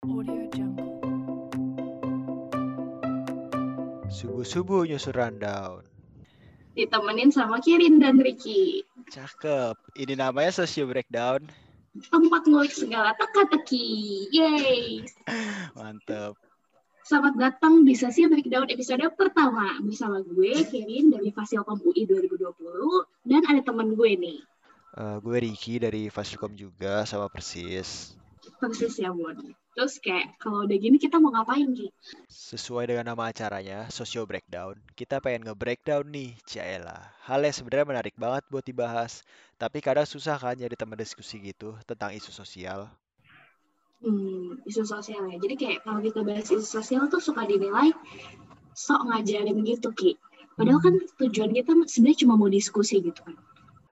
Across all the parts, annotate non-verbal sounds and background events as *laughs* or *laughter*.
Audio Jungle. Subuh-subuh nyusun rundown. ditemenin sama Kirin dan Ricky. Cakep. Ini namanya Socio Breakdown. Tempat ngulik segala teka-teki. Yeay! *laughs* Mantep. Selamat datang di sesi breakdown episode pertama bersama gue, Kirin dari Fasilkom UI 2020 dan ada teman gue nih, Eh, gue Ricky dari Fasilkom juga sama persis. persis ya Bon. Terus kayak kalau udah gini kita mau ngapain Ki? Sesuai dengan nama acaranya, Socio Breakdown, kita pengen nge-breakdown nih, Ciaela. Hal yang sebenarnya menarik banget buat dibahas, tapi kadang susah kan nyari teman diskusi gitu tentang isu sosial. Hmm, isu sosial ya. Jadi kayak kalau kita bahas isu sosial tuh suka dinilai sok ngajarin gitu Ki. Padahal kan tujuan kita sebenarnya cuma mau diskusi gitu kan.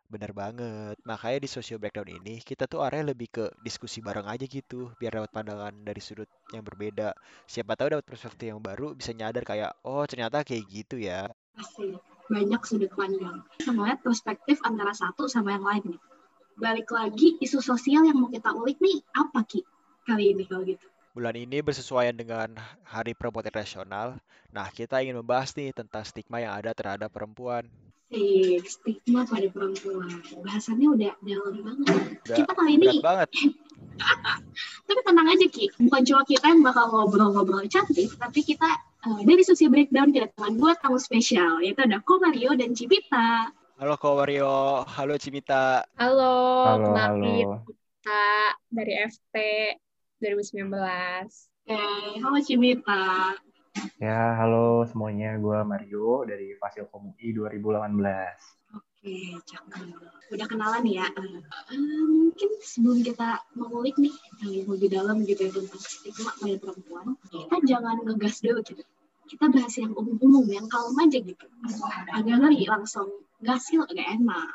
Bener banget. Makanya di Socio Breakdown ini, kita tuh arahnya lebih ke diskusi bareng aja gitu, biar dapat pandangan dari sudut yang berbeda. Siapa tahu dapat perspektif yang baru, bisa nyadar kayak, oh ternyata kayak gitu ya. Asik. Banyak sudut pandang. Ngeliat perspektif antara satu sama yang lain nih. Balik lagi, isu sosial yang mau kita ulik nih, apa Ki? Kali ini kalau gitu. Bulan ini bersesuaian dengan Hari Perempuan Internasional. Nah, kita ingin membahas nih tentang stigma yang ada terhadap perempuan. Eh, stigma pada perempuan. Bahasannya udah dalam banget. Udah Kita kali ini, banget. *laughs* tapi tenang aja Ki. Bukan cuma kita yang bakal ngobrol-ngobrol cantik, tapi kita eh, dari Susi Breakdown kedatangan dua tamu spesial, yaitu ada Ko Mario dan Cipita. Halo Ko Wario, halo Cimita. Halo, Halo, kita dari FT 2019. Eh, halo Cipita. Ya, halo semuanya. Gue Mario dari Fasilkom UI 2018. Oke, cakep. Udah kenalan ya. Eh, eh, mungkin sebelum kita mengulik nih yang lebih dalam gitu ya tentang stigma pada perempuan, kita jangan ngegas dulu gitu. Kita bahas yang umum-umum, yang kalem aja gitu. Agak ngeri langsung gasil agak enak.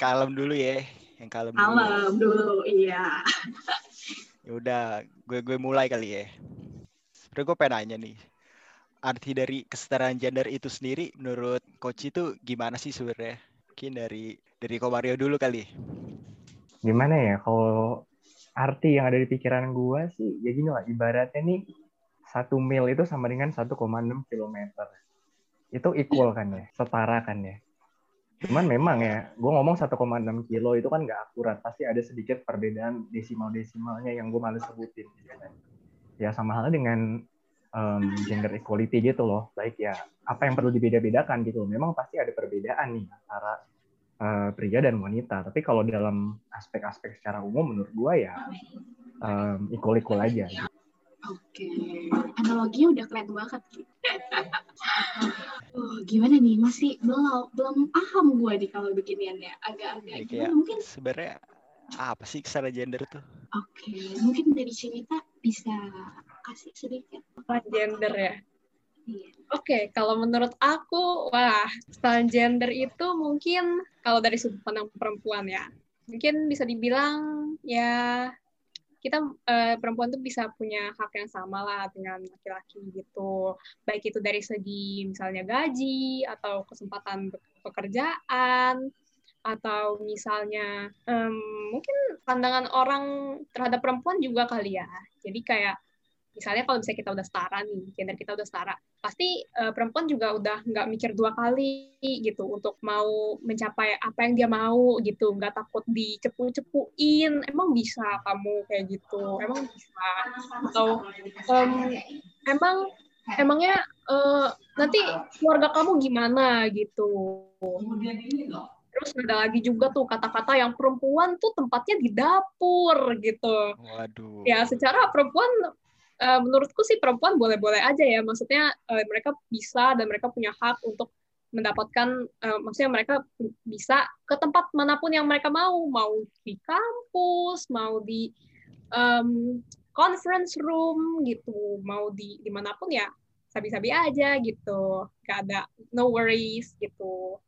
Kalem dulu ya, yang kalem dulu. Kalem dulu, iya. Ya udah, gue gue mulai kali ya. Sebenernya gue pengen nanya nih, arti dari kesetaraan gender itu sendiri menurut Coach itu gimana sih sebenarnya? Mungkin dari dari Ko Mario dulu kali. Gimana ya, kalau arti yang ada di pikiran gue sih, ya gini lah, ibaratnya nih, satu mil itu sama dengan 1,6 kilometer. Itu equal kan ya, setara kan ya. Cuman memang ya, gue ngomong 1,6 kilo itu kan nggak akurat. Pasti ada sedikit perbedaan desimal-desimalnya yang gue males sebutin. Ya, kan? Ya sama halnya dengan um, gender equality gitu loh. Baik ya, apa yang perlu dibeda-bedakan gitu. Memang pasti ada perbedaan nih antara uh, pria dan wanita. Tapi kalau dalam aspek-aspek secara umum menurut gue ya um, equal-equal aja. Oke, analoginya udah keren banget. *laughs* Oh, gimana nih? Masih belum belum paham gue nih kalau beginian ya. Agak-agak kayak Mungkin sebenarnya apa sih kesetaraan gender tuh? Oke, mungkin dari Cinta bisa kasih sedikit. Transgender ya. Iya. Oke, kalau menurut aku, wah, transgender itu mungkin kalau dari sudut pandang perempuan ya, mungkin bisa dibilang ya kita eh, perempuan tuh bisa punya hak yang sama lah dengan laki-laki gitu. Baik itu dari segi misalnya gaji atau kesempatan pekerjaan atau misalnya em, mungkin pandangan orang terhadap perempuan juga kali ya. Jadi kayak misalnya kalau misalnya kita udah setara nih, gender kita udah setara, pasti eh, perempuan juga udah nggak mikir dua kali gitu untuk mau mencapai apa yang dia mau gitu, nggak takut dicepu-cepuin. Emang bisa kamu kayak gitu? Emang bisa? Atau em, emang emangnya eh, nanti keluarga kamu gimana gitu? Terus ada lagi juga tuh kata-kata yang perempuan tuh tempatnya di dapur gitu. Waduh. ya secara perempuan eh, menurutku sih perempuan boleh-boleh aja ya. Maksudnya eh, mereka bisa dan mereka punya hak untuk mendapatkan eh, maksudnya mereka bisa ke tempat mana pun yang mereka mau. Mau di kampus mau di em, conference room gitu. Mau di di mana pun ya sabi-sabi aja gitu. Gak ada no worries gitu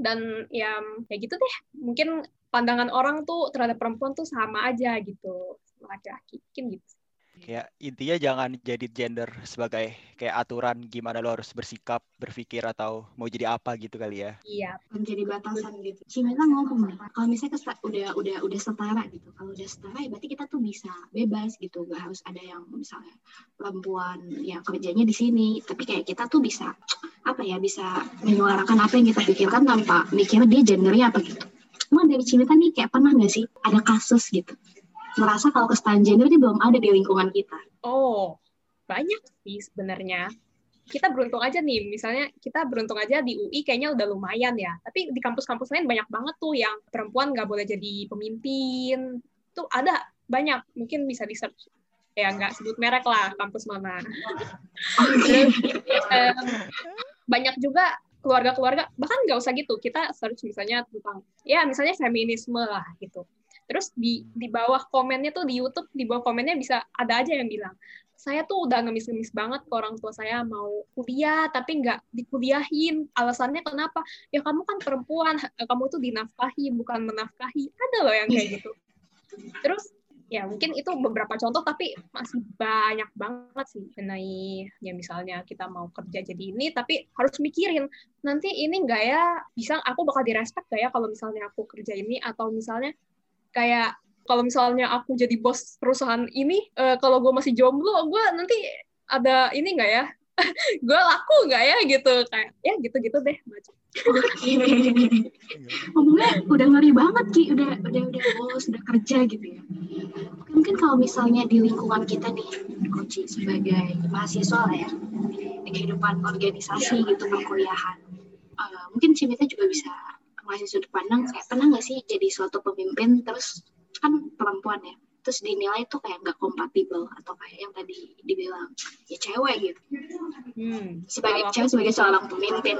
dan ya ya gitu deh. Mungkin pandangan orang tuh terhadap perempuan tuh sama aja gitu. Laki-laki mungkin gitu Kayak intinya jangan jadi gender sebagai kayak aturan gimana lo harus bersikap, berpikir atau mau jadi apa gitu kali ya. Iya. menjadi batasan gitu. Si Meta ngomong nih, kalau misalnya udah udah udah setara gitu, kalau udah setara ya berarti kita tuh bisa bebas gitu, gak harus ada yang misalnya perempuan yang kerjanya di sini, tapi kayak kita tuh bisa apa ya bisa menyuarakan apa yang kita pikirkan tanpa mikir dia gendernya apa gitu. Emang dari Cimita nih kayak pernah nggak sih ada kasus gitu? Merasa kalau kesetaraan gender ini belum ada di lingkungan kita. Oh, banyak sih sebenarnya. Kita beruntung aja nih, misalnya kita beruntung aja di UI kayaknya udah lumayan ya. Tapi di kampus-kampus lain banyak banget tuh yang perempuan nggak boleh jadi pemimpin. Tuh ada banyak, mungkin bisa di search. Ya nggak sebut merek lah kampus mana. Em, *laughs* banyak juga keluarga-keluarga bahkan nggak usah gitu kita search misalnya tentang ya misalnya feminisme lah gitu terus di di bawah komennya tuh di YouTube di bawah komennya bisa ada aja yang bilang saya tuh udah ngemis-ngemis banget ke orang tua saya mau kuliah tapi nggak dikuliahin. Alasannya kenapa? Ya kamu kan perempuan kamu tuh dinafkahi bukan menafkahi. Ada loh yang kayak gitu. Terus ya mungkin itu beberapa contoh tapi masih banyak banget sih mengenai ya misalnya kita mau kerja jadi ini tapi harus mikirin nanti ini enggak ya bisa aku bakal direspek gak ya kalau misalnya aku kerja ini? Atau misalnya kayak kalau misalnya aku jadi bos perusahaan ini eh, kalau gue masih jomblo gue nanti ada ini enggak ya? *laughs* Gue laku nggak ya gitu? Kayak ya gitu-gitu deh macam *laughs* ngomongnya udah ngeri banget ki. Udah udah udah bos udah kerja gitu ya. Mungkin kalau misalnya di lingkungan kita nih Koci sebagai mahasiswa lah ya di kehidupan organisasi gitu perkuliahan Eh, mungkin Cimita juga bisa masih sudut pandang kayak pernah nggak sih jadi suatu pemimpin terus kan perempuan ya terus dinilai tuh kayak nggak kompatibel atau kayak yang tadi dibilang ya cewek gitu hmm. sebagai Kalau cewek sebagai seorang pemimpin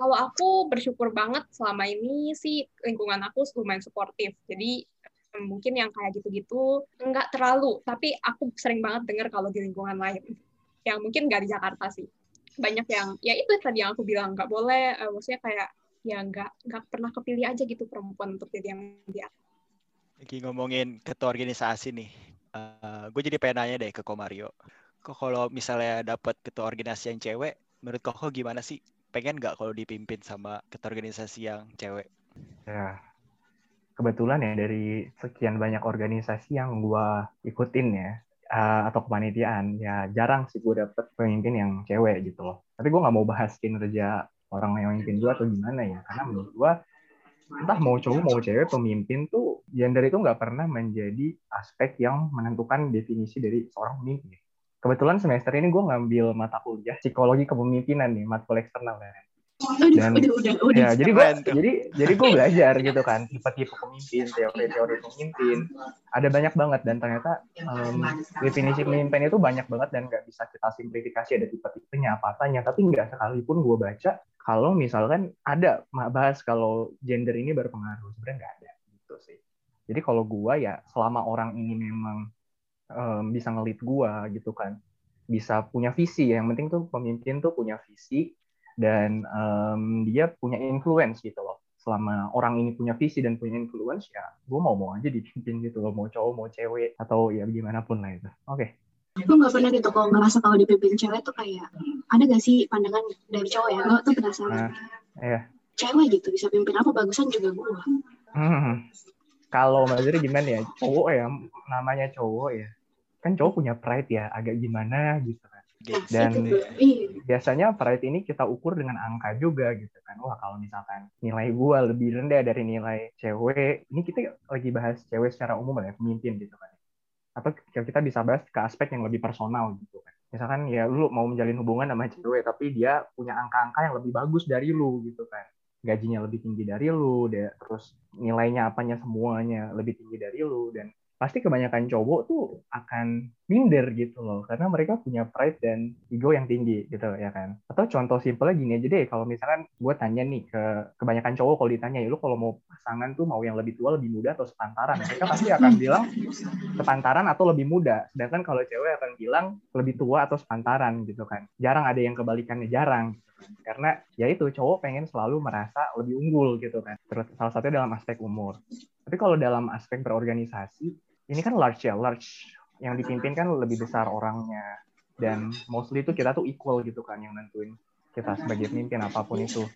Kalau aku bersyukur banget selama ini sih lingkungan aku lumayan suportif. Jadi mungkin yang kayak gitu-gitu nggak terlalu, tapi aku sering banget dengar kalau di lingkungan lain yang mungkin nggak di Jakarta sih. Banyak yang ya itu tadi yang aku bilang nggak boleh, eh, maksudnya kayak ya nggak nggak pernah kepilih aja gitu perempuan untuk jadi yang di atas. Lagi ngomongin ketua organisasi nih. gue jadi pengen nanya deh ke Komario. Kok kalau misalnya dapat ketua organisasi yang cewek, menurut Koko gimana sih? Pengen nggak kalau dipimpin sama ketua organisasi yang cewek? Ya, kebetulan ya dari sekian banyak organisasi yang gua ikutin ya, eh, atau kepanitiaan, ya jarang sih gue dapet pemimpin yang cewek gitu loh. Tapi gue nggak mau bahas kinerja orang yang memimpin gue atau gimana ya, karena menurut gue entah mau cowok mau cewek pemimpin tuh gender itu nggak pernah menjadi aspek yang menentukan definisi dari seorang pemimpin. Kebetulan semester ini gue ngambil mata kuliah psikologi kepemimpinan nih, matkul eksternal ya. Dan- udah, udah, udah. Ya, jadi gue jadi jadi gue belajar gitu kan tipe-tipe pemimpin, teori-teori pemimpin. Ada banyak banget dan ternyata em, definisi pemimpin itu banyak banget dan nggak bisa kita simplifikasi ada tipe-tipenya apa apanya. Tapi nggak sekalipun gue baca kalau misalkan ada ma- bahas kalau gender ini berpengaruh sebenarnya nggak ada gitu sih. Jadi kalau gue ya selama orang ini memang em, bisa ngelit gue gitu kan, bisa punya visi. Yang penting tuh pemimpin tuh punya visi dan em, dia punya influence gitu loh. Selama orang ini punya visi dan punya influence ya, gue mau mau aja dipimpin gitu loh, mau cowok mau cewek atau ya gimana pun lah itu. Oke, Gue gak pernah gitu kalau ngerasa kalau dipimpin cewek tuh kayak ada gak sih pandangan dari cowok ya? Gue tuh penasaran. Nah, iya. Cewek gitu bisa pimpin apa bagusan juga gue. Hmm. Kalau Mbak gimana ya? Cowok ya, namanya cowok ya. Kan cowok punya pride ya, agak gimana gitu kan. Dan-. Iya. Biasanya pride ini kita ukur dengan angka juga gitu kan. Wah kalau misalkan nilai gua lebih rendah dari nilai cewek, ini kita lagi bahas cewek secara umum ya, pemimpin gitu kan. Atau kita bisa bahas ke aspek yang lebih personal gitu kan. Misalkan ya lu mau menjalin hubungan sama cewek, tapi dia punya angka-angka yang lebih bagus dari lu gitu kan. Gajinya lebih tinggi dari lu, dia, terus nilainya apanya semuanya lebih tinggi dari lu, dan pasti kebanyakan cowok tuh akan minder gitu loh karena mereka punya pride dan ego yang tinggi gitu ya kan? Atau contoh simpelnya gini aja deh kalau misalkan gue tanya nih ke kebanyakan cowok kalau ditanya ya lu kalau mau pasangan tuh mau yang lebih tua lebih muda atau sepantaran? Mereka pasti akan bilang sepantaran atau lebih muda sedangkan kalau cewek akan bilang lebih tua atau sepantaran gitu kan. Jarang ada yang kebalikannya jarang. Karena ya itu cowok pengen selalu merasa lebih unggul gitu kan. Terus salah satunya dalam aspek umur. Tapi kalau dalam aspek berorganisasi ini kan large ya, large yang dipimpin kan lebih besar orangnya. Dan mostly itu kita tuh equal gitu kan yang nentuin kita sebagai pemimpin apa pun itu.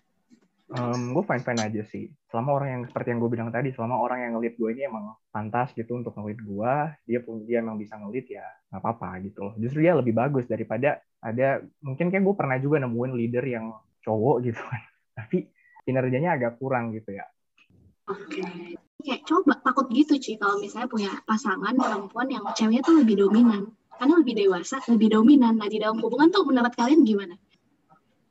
Um, gue fine fine aja sih. Selama orang yang seperti yang gue bilang tadi selama orang yang ngelit gue ini emang pantas gitu untuk ngelit gue dia pun dia emang bisa ngelit ya nggak apa-apa gitu. Loh justru dia lebih bagus daripada ada mungkin kayak gue pernah juga nemuin leader yang cowok gitu kan. *laughs* Tapi kinerjanya agak kurang gitu ya. Kayak coba takut gitu sih kalau misalnya punya pasangan perempuan yang ceweknya tuh lebih dominan. Karena lebih dewasa, lebih dominan. Nah di dalam hubungan tuh menurut kalian gimana?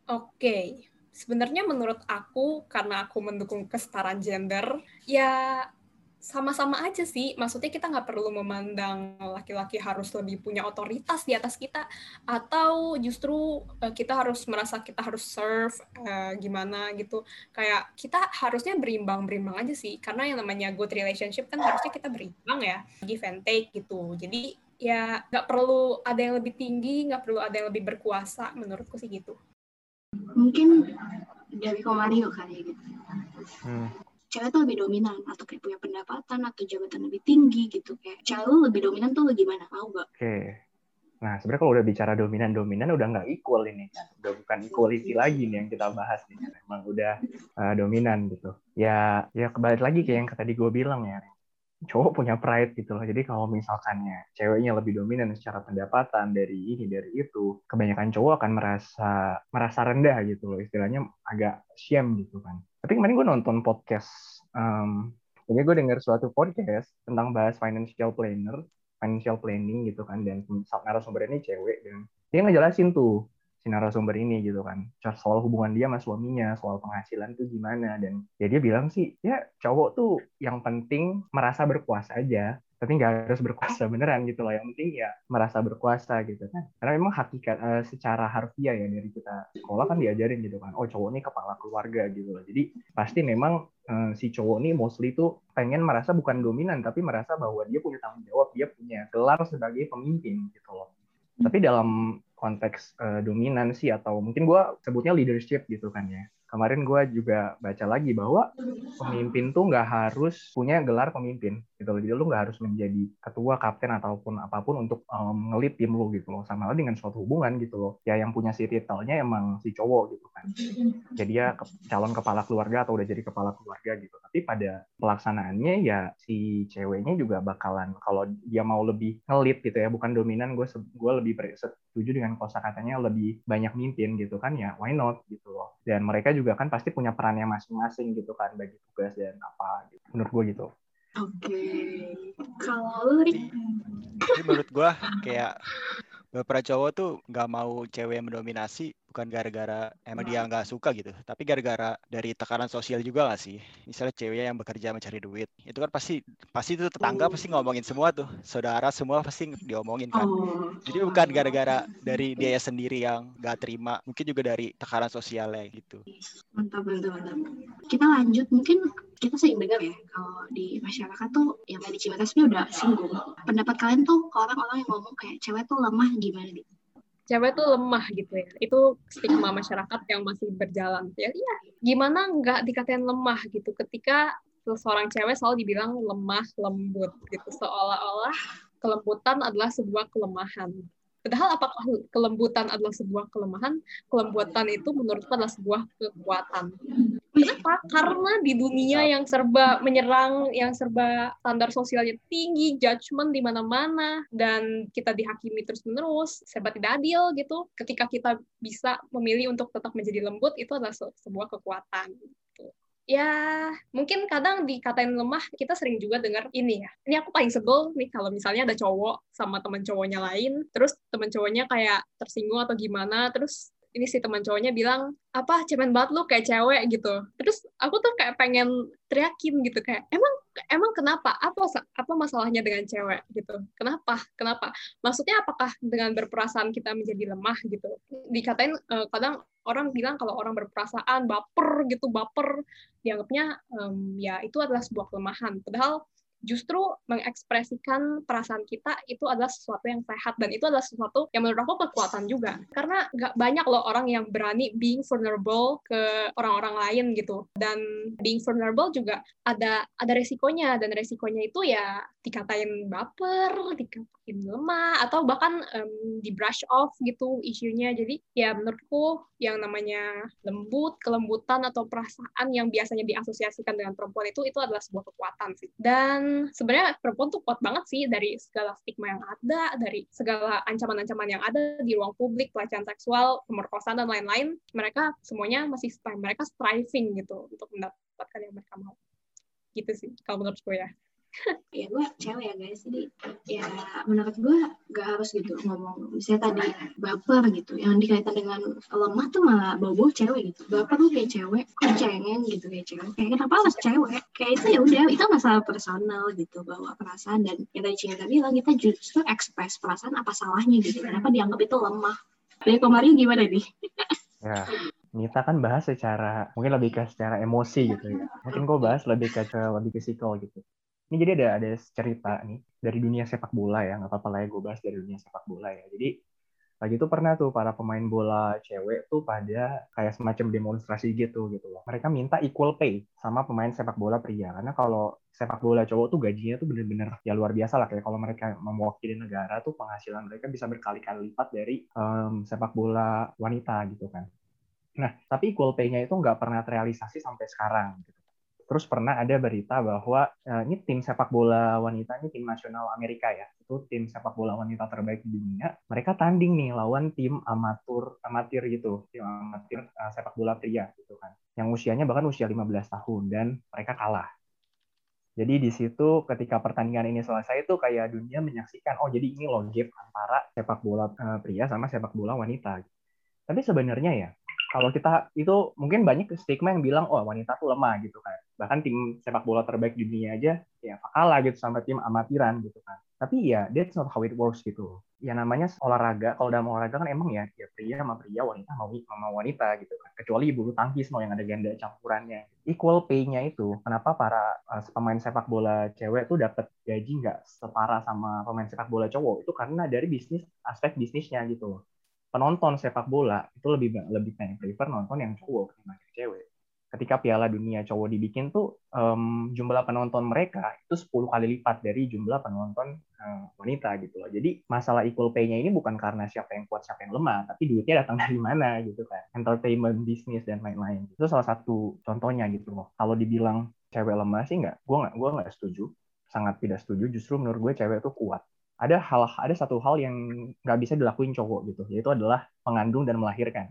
Oke, sebenarnya menurut aku karena aku mendukung kesetaraan gender, ya sama-sama aja sih. Maksudnya kita nggak perlu memandang laki-laki harus lebih punya otoritas di atas kita, atau justru uh, kita harus merasa kita harus serve uh, gimana gitu. Kayak kita harusnya berimbang-berimbang aja sih. Karena yang namanya good relationship kan harusnya kita berimbang ya, give and take gitu. Jadi ya nggak perlu ada yang lebih tinggi, nggak perlu ada yang lebih berkuasa. Menurutku sih gitu. Mungkin dari Komario kali gitu. hmm. Cewek tuh lebih dominan atau kayak punya pendapatan atau jabatan lebih tinggi gitu kayak cewek lu lebih dominan tuh lu gimana tahu gak? oke nah sebenarnya kalau udah bicara dominan dominan udah nggak equal ini kan udah bukan equality lagi nih yang kita bahas nih emang udah uh, dominan gitu ya ya kebalik lagi kayak yang tadi gue bilang ya cowok punya pride gitu loh. Jadi kalau misalkannya ceweknya lebih dominan secara pendapatan dari ini dari itu, kebanyakan cowok akan merasa merasa rendah gitu loh. Istilahnya agak shame gitu kan. Tapi kemarin gue nonton podcast, um, jadi gue dengar suatu podcast tentang bahas financial planner, financial planning gitu kan, dan narasumber ini cewek dan dia ngejelasin tuh si narasumber ini gitu kan soal hubungan dia sama suaminya soal penghasilan tuh gimana dan ya dia bilang sih ya cowok tuh yang penting merasa berkuasa aja tapi nggak harus berkuasa beneran gitu loh. Yang penting ya merasa berkuasa gitu kan. Karena memang hakikat uh, secara harfiah ya dari kita sekolah kan diajarin gitu kan. Oh cowok ini kepala keluarga gitu loh. Jadi pasti memang uh, si cowok ini mostly tuh pengen merasa bukan dominan tapi merasa bahwa dia punya tanggung jawab dia punya gelar sebagai pemimpin gitu loh. Tapi dalam konteks uh, dominansi atau mungkin gue sebutnya leadership gitu kan ya kemarin gue juga baca lagi bahwa pemimpin tuh nggak harus punya gelar pemimpin gitu loh. Jadi lu nggak harus menjadi ketua, kapten ataupun apa pun untuk um, ngelit tim lu gitu loh. Sama dengan suatu hubungan gitu loh. Ya yang punya si title-nya emang si cowok gitu kan. Jadi ya calon kepala keluarga atau udah jadi kepala keluarga gitu. Tapi pada pelaksanaannya ya si ceweknya juga bakalan kalau dia mau lebih ngelit gitu ya, bukan dominan gue gue lebih setuju dengan kosakatanya lebih banyak mimpin gitu kan ya why not gitu loh. Dan mereka juga juga kan pasti punya perannya masing-masing gitu kan bagi tugas dan apa gitu. menurut gue gitu. Oke, okay. kalau lu menurut gue kayak beberapa cowok tuh nggak mau cewek yang mendominasi bukan gara-gara emang dia nggak suka gitu tapi gara-gara dari tekanan sosial juga nggak sih? Misalnya cewek yang bekerja mencari duit itu kan pasti pasti itu tetangga pasti ngomongin semua tuh saudara semua pasti diomongin kan. Oh. jadi bukan gara-gara dari dia sendiri yang nggak terima mungkin juga dari tekanan sosialnya gitu. Mantap mantap mantap. Kita lanjut mungkin kita sering dengar ya kalau di masyarakat tuh yang tadi Cimatas udah singgung. Pendapat kalian tuh orang-orang yang ngomong kayak cewek tuh lemah gimana gitu cewek tuh lemah gitu ya. Itu stigma masyarakat yang masih berjalan. Ya, iya. Gimana nggak dikatain lemah gitu ketika seorang cewek selalu dibilang lemah, lembut gitu. Seolah-olah kelembutan adalah sebuah kelemahan. Padahal apakah kelembutan adalah sebuah kelemahan? Kelembutan itu menurutku adalah sebuah kekuatan. Kenapa? Karena di dunia yang serba menyerang, yang serba standar sosialnya tinggi, judgement di mana-mana, dan kita dihakimi terus-menerus, serba tidak adil gitu. Ketika kita bisa memilih untuk tetap menjadi lembut, itu adalah sebuah kekuatan ya mungkin kadang dikatain lemah kita sering juga dengar ini ya ini aku paling sebel nih kalau misalnya ada cowok sama teman cowoknya lain terus teman cowoknya kayak tersinggung atau gimana terus ini si teman cowoknya bilang apa cemen banget lu kayak cewek gitu. Terus aku tuh kayak pengen teriakin gitu kayak emang emang kenapa? Apa apa masalahnya dengan cewek gitu? Kenapa? Kenapa? Maksudnya apakah dengan berperasaan kita menjadi lemah gitu? Dikatain uh, kadang orang bilang kalau orang berperasaan baper gitu baper. Dianggapnya um, ya itu adalah sebuah kelemahan. Padahal justru mengekspresikan perasaan kita itu adalah sesuatu yang sehat dan itu adalah sesuatu yang menurut aku kekuatan juga. Karena nggak banyak loh orang yang berani being vulnerable ke orang-orang lain gitu. Dan being vulnerable juga ada ada resikonya. Dan resikonya itu ya dikatain baper dikatain lemah atau bahkan um, di brush off gitu isunya. Jadi ya menurutku yang namanya lembut kelembutan atau perasaan yang biasanya diasosiasikan dengan perempuan itu itu adalah sebuah kekuatan sih. Dan sebenarnya perempuan tuh kuat banget sih dari segala stigma yang ada, dari segala ancaman-ancaman yang ada di ruang publik, pelecehan seksual, pemerkosaan dan lain-lain. Mereka semuanya masih mereka striving gitu untuk mendapatkan yang mereka mau. Gitu sih kalau menurut gue ya *laughs* ya gue cewek ya guys. Jadi ya menurut gue gak harus gitu ngomong. Misalnya tadi baper gitu. Yang dikaitan dengan lemah tuh malah bau-bau cewek gitu. Baper tuh kayak cewek kok gitu kayak cewek. Kayak kenapa harus cewek? Kayak itu ya udah itu masalah personal gitu bawa perasaan. Dan tadi Cinta bilang kita justru ekspres perasaan apa salahnya gitu. Kenapa dianggap itu lemah? Dari kemarin gimana nih? *laughs* Ya Nita kan bahas secara mungkin lebih ke secara emosi gitu ya. Mungkin gue bahas lebih ke, ke lebih ke psikol gitu. Ini jadi ada ada cerita nih dari dunia sepak bola ya, nggak apa-apa lah ya gue bahas dari dunia sepak bola ya. Jadi lagi tuh pernah tuh para pemain bola cewek tuh pada kayak semacam demonstrasi gitu gitu loh. Mereka minta equal pay sama pemain sepak bola pria karena kalau sepak bola cowok tuh gajinya tuh bener-bener ya luar biasa lah kayak kalau mereka mewakili negara tuh penghasilan mereka bisa berkali-kali lipat dari um, sepak bola wanita gitu kan. Nah, tapi equal pay-nya itu nggak pernah terrealisasi sampai sekarang gitu. Terus pernah ada berita bahwa uh, ini tim sepak bola wanita ini tim nasional Amerika ya, itu tim sepak bola wanita terbaik di dunia. Mereka tanding nih lawan tim amatur amatir gitu, tim amatir uh, sepak bola pria gitu kan. Yang usianya bahkan usia 15 tahun dan mereka kalah. Jadi di situ ketika pertandingan ini selesai itu kayak dunia menyaksikan oh jadi ini loh antara sepak bola uh, pria sama sepak bola wanita. Tapi sebenarnya ya kalau kita itu mungkin banyak stigma yang bilang oh wanita tuh lemah gitu kan. Bahkan tim sepak bola terbaik di dunia aja ya kalah gitu sama tim amatiran gitu kan. Tapi ya that's not how it works gitu. Ya namanya olahraga kalau dalam olahraga kan emang ya ya pria sama pria wanita mau sama wanita gitu kan. Kecuali bulu tangkis mau yang ada ganda campurannya. Equal pay-nya itu kenapa para uh, pemain sepak bola cewek tuh dapat gaji nggak setara sama pemain sepak bola cowok? Itu karena dari bisnis aspek bisnisnya gitu penonton sepak bola itu lebih lebih banyak prefer nonton yang cowok ketimbang yang cewek. Ketika Piala Dunia cowok dibikin tuh um, jumlah penonton mereka itu 10 kali lipat dari jumlah penonton uh, wanita gitu loh. Jadi masalah equal pay-nya ini bukan karena siapa yang kuat siapa yang lemah, tapi duitnya datang *laughs* dari mana gitu kan. Entertainment, bisnis dan lain-lain. Itu salah satu contohnya gitu loh. Kalau dibilang cewek lemah sih nggak, gue nggak gue nggak setuju, sangat tidak setuju. Justru menurut gue cewek tuh kuat ada hal ada satu hal yang nggak bisa dilakuin cowok gitu yaitu adalah mengandung dan melahirkan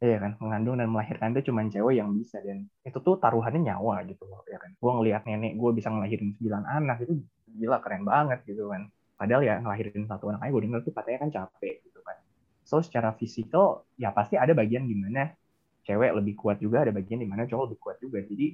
Iya kan, mengandung dan melahirkan itu cuma cewek yang bisa dan itu tuh taruhannya nyawa gitu loh ya kan. Gue ngelihat nenek gue bisa ngelahirin sembilan anak itu gila keren banget gitu kan. Padahal ya ngelahirin satu anak aja gue denger tuh katanya kan capek gitu kan. So secara fisikal ya pasti ada bagian di mana cewek lebih kuat juga, ada bagian di mana cowok lebih kuat juga. Jadi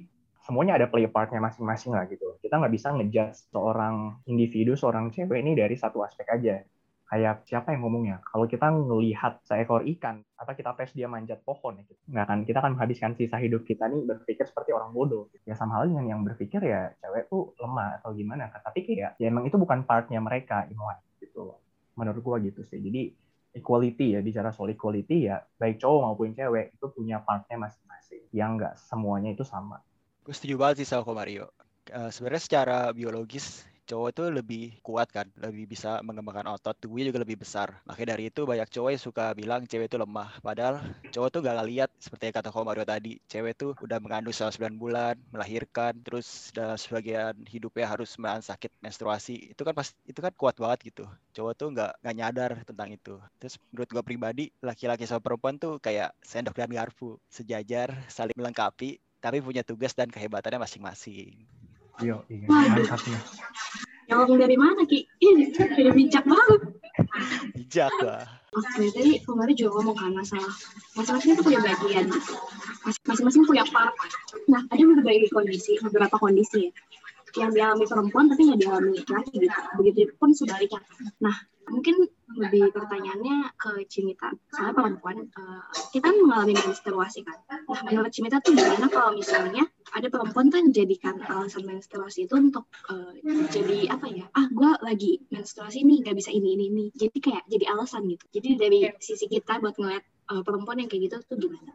semuanya ada play partnya masing-masing lah gitu. Kita nggak bisa ngejudge seorang individu, seorang cewek ini dari satu aspek aja. Kayak siapa yang ngomongnya? Kalau kita ngelihat seekor ikan, atau kita tes dia manjat pohon, ya, gitu. nggak kan kita akan menghabiskan sisa hidup kita nih berpikir seperti orang bodoh. Ya sama halnya yang berpikir ya cewek tuh lemah atau gimana. Tapi kayak ya emang itu bukan partnya mereka life gitu Menurut gua gitu sih. Jadi equality ya bicara soal equality ya baik cowok maupun cewek itu punya partnya masing-masing yang nggak semuanya itu sama Gue setuju banget sih sama Mario. Uh, Sebenarnya secara biologis cowok tuh lebih kuat kan, lebih bisa mengembangkan otot, tubuhnya juga lebih besar. Makanya dari itu banyak cowok yang suka bilang cewek itu lemah. Padahal cowok tuh gak lihat seperti yang kata Mario tadi, cewek tuh udah mengandung selama 9 bulan, melahirkan, terus dalam sebagian hidupnya harus menahan sakit menstruasi. Itu kan pas itu kan kuat banget gitu. Cowok tuh nggak nggak nyadar tentang itu. Terus menurut gue pribadi, laki-laki sama perempuan tuh kayak sendok dan garpu, sejajar, saling melengkapi, tapi punya tugas dan kehebatannya masing-masing. Yo, iya, mantapnya. Jawab dari mana Ki? Ini udah bijak banget. Bijak lah. Oke, tadi kemarin juga ngomong kan masalah masing-masing itu punya bagian masing-masing punya part. Nah, ada beberapa kondisi, beberapa kondisi ya yang dialami perempuan tapi nggak dialami laki gitu. Begitu pun sebaliknya. Nah, mungkin lebih pertanyaannya ke Cimita. Soalnya perempuan, uh, kita mengalami menstruasi kan. Nah, menurut Cimita tuh gimana kalau misalnya ada perempuan tuh yang jadikan alasan menstruasi itu untuk uh, jadi apa ya? Ah, gue lagi menstruasi nih, gak bisa ini, ini, ini. Jadi kayak jadi alasan gitu. Jadi dari sisi kita buat ngeliat uh, perempuan yang kayak gitu tuh gimana?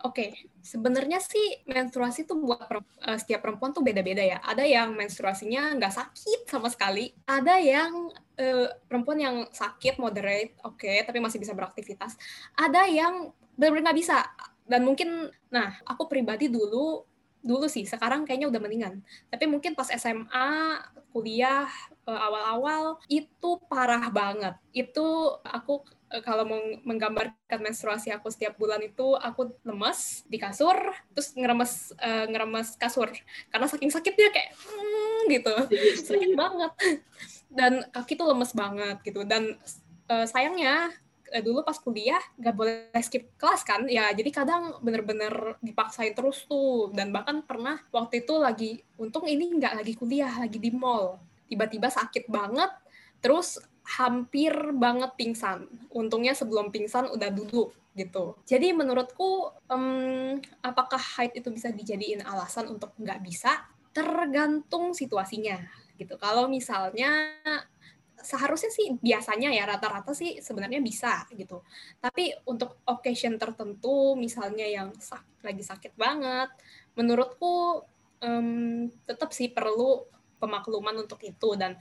Oke, okay. sebenarnya sih menstruasi tuh buat uh, setiap perempuan tuh beda-beda ya. Ada yang menstruasinya nggak sakit sama sekali, ada yang uh, perempuan yang sakit moderate, oke, okay, tapi masih bisa beraktivitas. Ada yang benar-benar nggak bisa. Dan mungkin, nah, aku pribadi dulu dulu sih, sekarang kayaknya udah mendingan. Tapi mungkin pas SMA, kuliah, uh, awal-awal itu parah banget. Itu aku Eh, kalau mau menggambarkan menstruasi aku setiap bulan itu aku lemes di kasur terus ngeremes uh, ngeremes kasur. Karena saking sakitnya kayak hmm, gitu. *laughs* Sakit banget. *laughs* Dan kaki tuh lemes banget gitu. Dan uh, sayangnya uh, dulu pas kuliah nggak boleh skip kelas kan? Ya jadi kadang bener-bener dipaksain terus tuh. Dan bahkan pernah waktu itu lagi untung ini nggak lagi kuliah lagi di mall. Tiba-tiba sakit banget terus hampir banget pingsan. Untungnya sebelum pingsan udah duduk gitu. Jadi menurutku um, apakah haid itu bisa dijadiin alasan untuk nggak bisa? Tergantung situasinya gitu. Kalau misalnya seharusnya sih biasanya ya rata-rata sih sebenarnya bisa gitu. Tapi untuk occasion tertentu misalnya yang sak lagi sakit banget, menurutku um, tetap sih perlu pemakluman untuk itu dan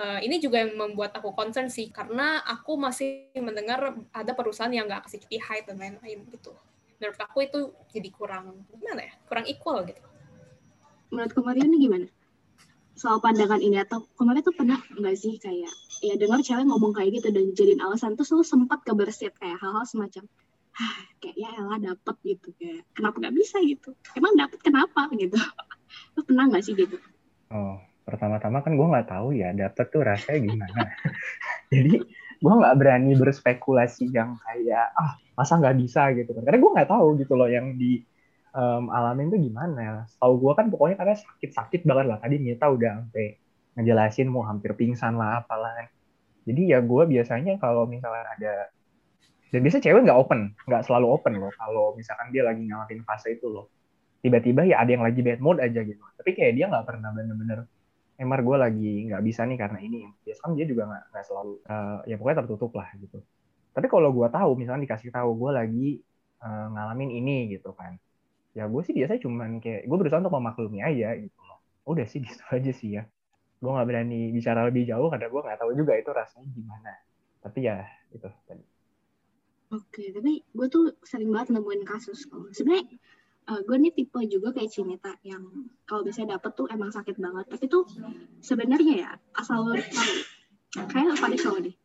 uh, ini juga yang membuat aku concern sih karena aku masih mendengar ada perusahaan yang nggak kasih cuti haid dan lain-lain gitu. Menurut aku itu jadi kurang gimana ya? Kurang equal gitu. Menurut kemarin ini gimana? Soal pandangan ini atau kemarin tuh pernah nggak sih kayak ya dengar cewek ngomong kayak gitu dan jadiin alasan tuh selalu sempat kebersit kayak hal-hal semacam kayak ya elah dapet gitu kayak kenapa nggak bisa gitu? Emang dapet kenapa? gitu. Lo pernah nggak sih gitu? Oh pertama-tama kan gue nggak tahu ya dapet tuh rasanya gimana. *laughs* Jadi gue nggak berani berspekulasi yang kayak ah masa nggak bisa gitu kan. Karena gue nggak tahu gitu loh yang di um, alamin tuh gimana. Tahu gue kan pokoknya karena sakit-sakit banget lah. Tadi Mita udah sampai ngejelasin mau hampir pingsan lah apalah jadi ya gue biasanya kalau misalnya ada dan biasa cewek nggak open nggak selalu open loh kalau misalkan dia lagi ngalamin fase itu loh. Tiba-tiba ya ada yang lagi bad mood aja gitu. Tapi kayak dia nggak pernah bener-bener Emar gue lagi nggak bisa nih karena ini. Biasa kan dia juga nggak selalu uh, ya pokoknya tertutup lah gitu. Tapi kalau gue tahu misalnya dikasih tahu gue lagi uh, ngalamin ini gitu kan ya gue sih biasanya cuman kayak gue berusaha untuk memaklumi aja gitu loh. Udah sih *laughs* gitu aja sih ya. Gue nggak berani bicara lebih jauh karena gue nggak tahu juga itu rasanya gimana. Tapi ya itu tadi. Oke tapi gue tuh sering banget nemuin kasus sebenarnya uh, eh, gue nih tipe juga kayak Cinita yang kalau misalnya dapet tuh emang sakit banget. Tapi tuh sebenarnya ya asal lo tahu kayak pada cowok deh.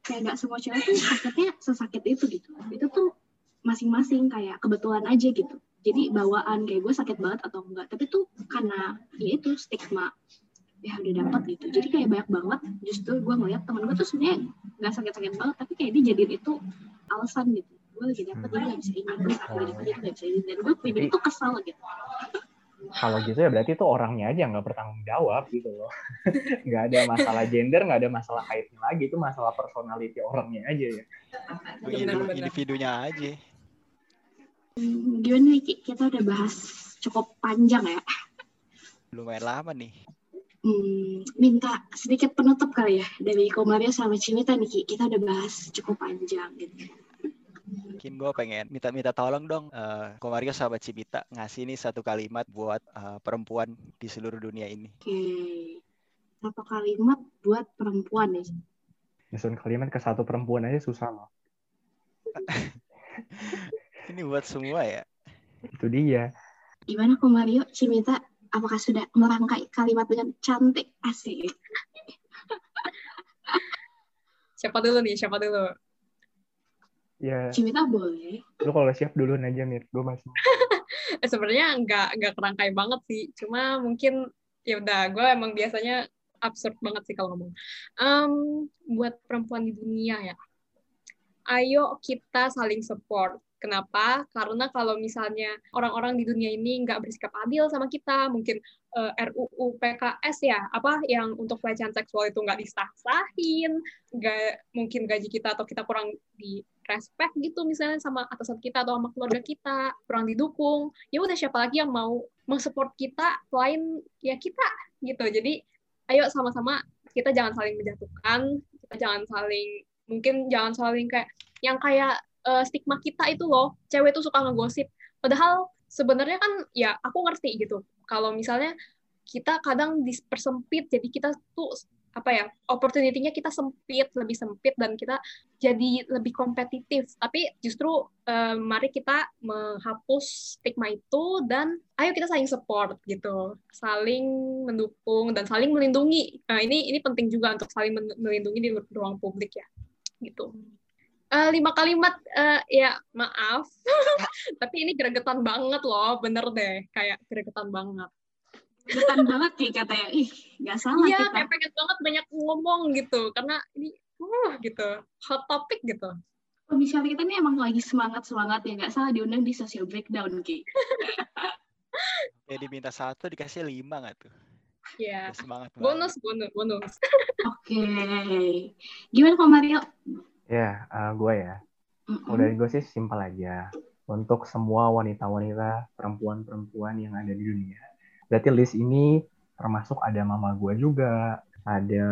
Kayak gak semua cewek tuh sakitnya sesakit itu gitu. Itu tuh masing-masing kayak kebetulan aja gitu. Jadi bawaan kayak gue sakit banget atau enggak. Tapi tuh karena ya itu stigma ya udah dapat gitu. Jadi kayak banyak banget justru gue ngeliat temen gue tuh sebenarnya nggak sakit-sakit banget tapi kayak dia jadiin itu alasan gitu gue lagi dapet hmm. dia bisa ini gue lagi dapet dia nggak bisa ini. Dan gue pribadi tuh kesal gitu. Kalau gitu ya berarti itu orangnya aja nggak bertanggung jawab gitu loh. *laughs* Nggak ada masalah gender nggak ada masalah kaitnya lagi itu masalah personality orangnya aja ya. Individunya aja. Hmm, gimana nih kita udah bahas cukup panjang ya. Lumayan lama nih. Hmm, minta sedikit penutup kali ya. Dari Komaria sama Cimita nih kita udah bahas cukup panjang gitu mungkin gue pengen minta-minta tolong dong uh, Komario sahabat Cibita ngasih nih satu kalimat buat uh, perempuan di seluruh dunia ini. Oke. Okay. Satu kalimat buat perempuan nih. Nyusun kalimat ke satu perempuan aja susah loh. *laughs* ini buat semua ya. Itu dia. Gimana Komario, Cimita? Apakah sudah merangkai kalimat dengan cantik? Asik. siapa dulu nih? Siapa dulu? Ya. Cimita boleh. Lu kalau siap dulu aja Mir, gue masih. *laughs* Sebenarnya nggak nggak kerangkai banget sih, cuma mungkin ya udah gue emang biasanya absurd banget sih kalau ngomong. Um, buat perempuan di dunia ya, ayo kita saling support. Kenapa? Karena kalau misalnya orang-orang di dunia ini nggak bersikap adil sama kita, mungkin uh, eh, RUU PKS ya, apa yang untuk pelecehan seksual itu nggak disah-sahin, nggak mungkin gaji kita atau kita kurang di respect gitu misalnya sama atasan kita atau sama keluarga kita kurang didukung ya udah siapa lagi yang mau mensupport kita selain ya kita gitu jadi ayo sama-sama kita jangan saling menjatuhkan kita jangan saling mungkin jangan saling kayak yang kayak uh, stigma kita itu loh, cewek tuh suka ngegosip. Padahal sebenarnya kan ya aku ngerti gitu. Kalau misalnya kita kadang dipersempit, jadi kita tuh apa ya opportunity-nya kita sempit lebih sempit dan kita jadi lebih kompetitif. Tapi justru uh, mari kita menghapus stigma itu dan ayo kita saling support gitu. Saling mendukung dan saling melindungi. Nah ini ini penting juga untuk saling melindungi di ruang publik ya. Gitu uh, lima kalimat uh, ya maaf *laughs* tapi ini gregetan banget loh bener deh kayak gregetan banget gregetan banget sih katanya ih nggak salah iya kayak pengen banget banyak ngomong gitu karena ini uh gitu hot topic gitu Misalnya kita ini emang lagi semangat semangat ya nggak salah diundang di social breakdown Ki. *laughs* ya diminta satu dikasih lima nggak tuh? Iya. Semangat. Bonus, bonus, bonus. Oke. Okay. Gimana kok Mario? Ya, uh, gue ya. Mm-hmm. dari gue sih simpel aja. Untuk semua wanita-wanita, perempuan-perempuan yang ada di dunia. Berarti list ini termasuk ada mama gue juga, ada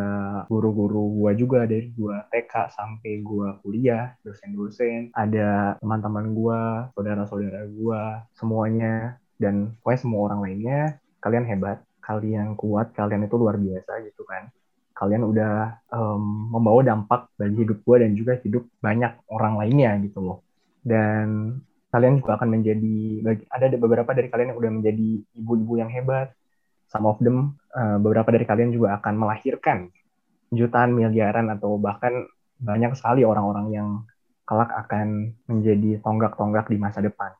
guru-guru gue juga dari gue TK sampai gue kuliah, dosen-dosen, ada teman-teman gue, saudara-saudara gue, semuanya, dan pokoknya semua orang lainnya, kalian hebat, kalian kuat, kalian itu luar biasa gitu kan kalian udah um, membawa dampak bagi hidup gue dan juga hidup banyak orang lainnya gitu loh. Dan kalian juga akan menjadi ada beberapa dari kalian yang udah menjadi ibu-ibu yang hebat. Some of them uh, beberapa dari kalian juga akan melahirkan jutaan miliaran atau bahkan banyak sekali orang-orang yang kelak akan menjadi tonggak-tonggak di masa depan.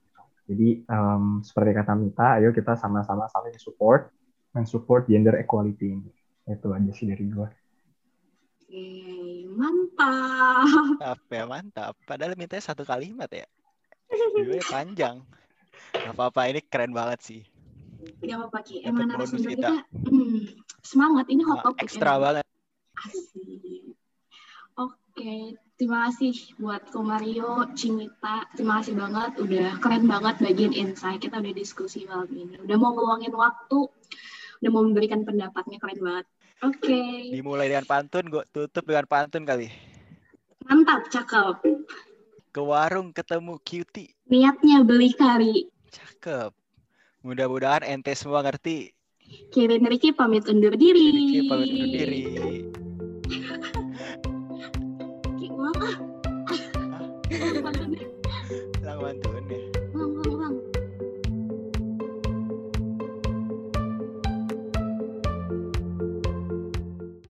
Jadi um, seperti kata Mita, ayo kita sama-sama saling support dan support gender equality ini itu aja sih dari gue Oke, mantap. Apa ya mantap. Padahal mintanya satu kalimat ya. Gue panjang. Gak apa-apa, ini keren banget sih. Gak apa-apa, Ki. Emang narasumber kita, kita hmm, semangat. Ini hot topic. Ekstra ya. banget. Asik. Oke, terima kasih buat Ko Mario, Cimita. Terima kasih banget. Udah keren banget bagian insight. Kita udah diskusi malam ini. Udah mau ngeluangin waktu udah mau memberikan pendapatnya keren banget. Oke. Okay. Dimulai dengan pantun, gue tutup dengan pantun kali. Mantap, cakep. Ke warung ketemu cutie. Niatnya beli kari. Cakep. Mudah-mudahan ente semua ngerti. Kirin Riki pamit undur diri. Riki pamit undur diri. Ulang bantu.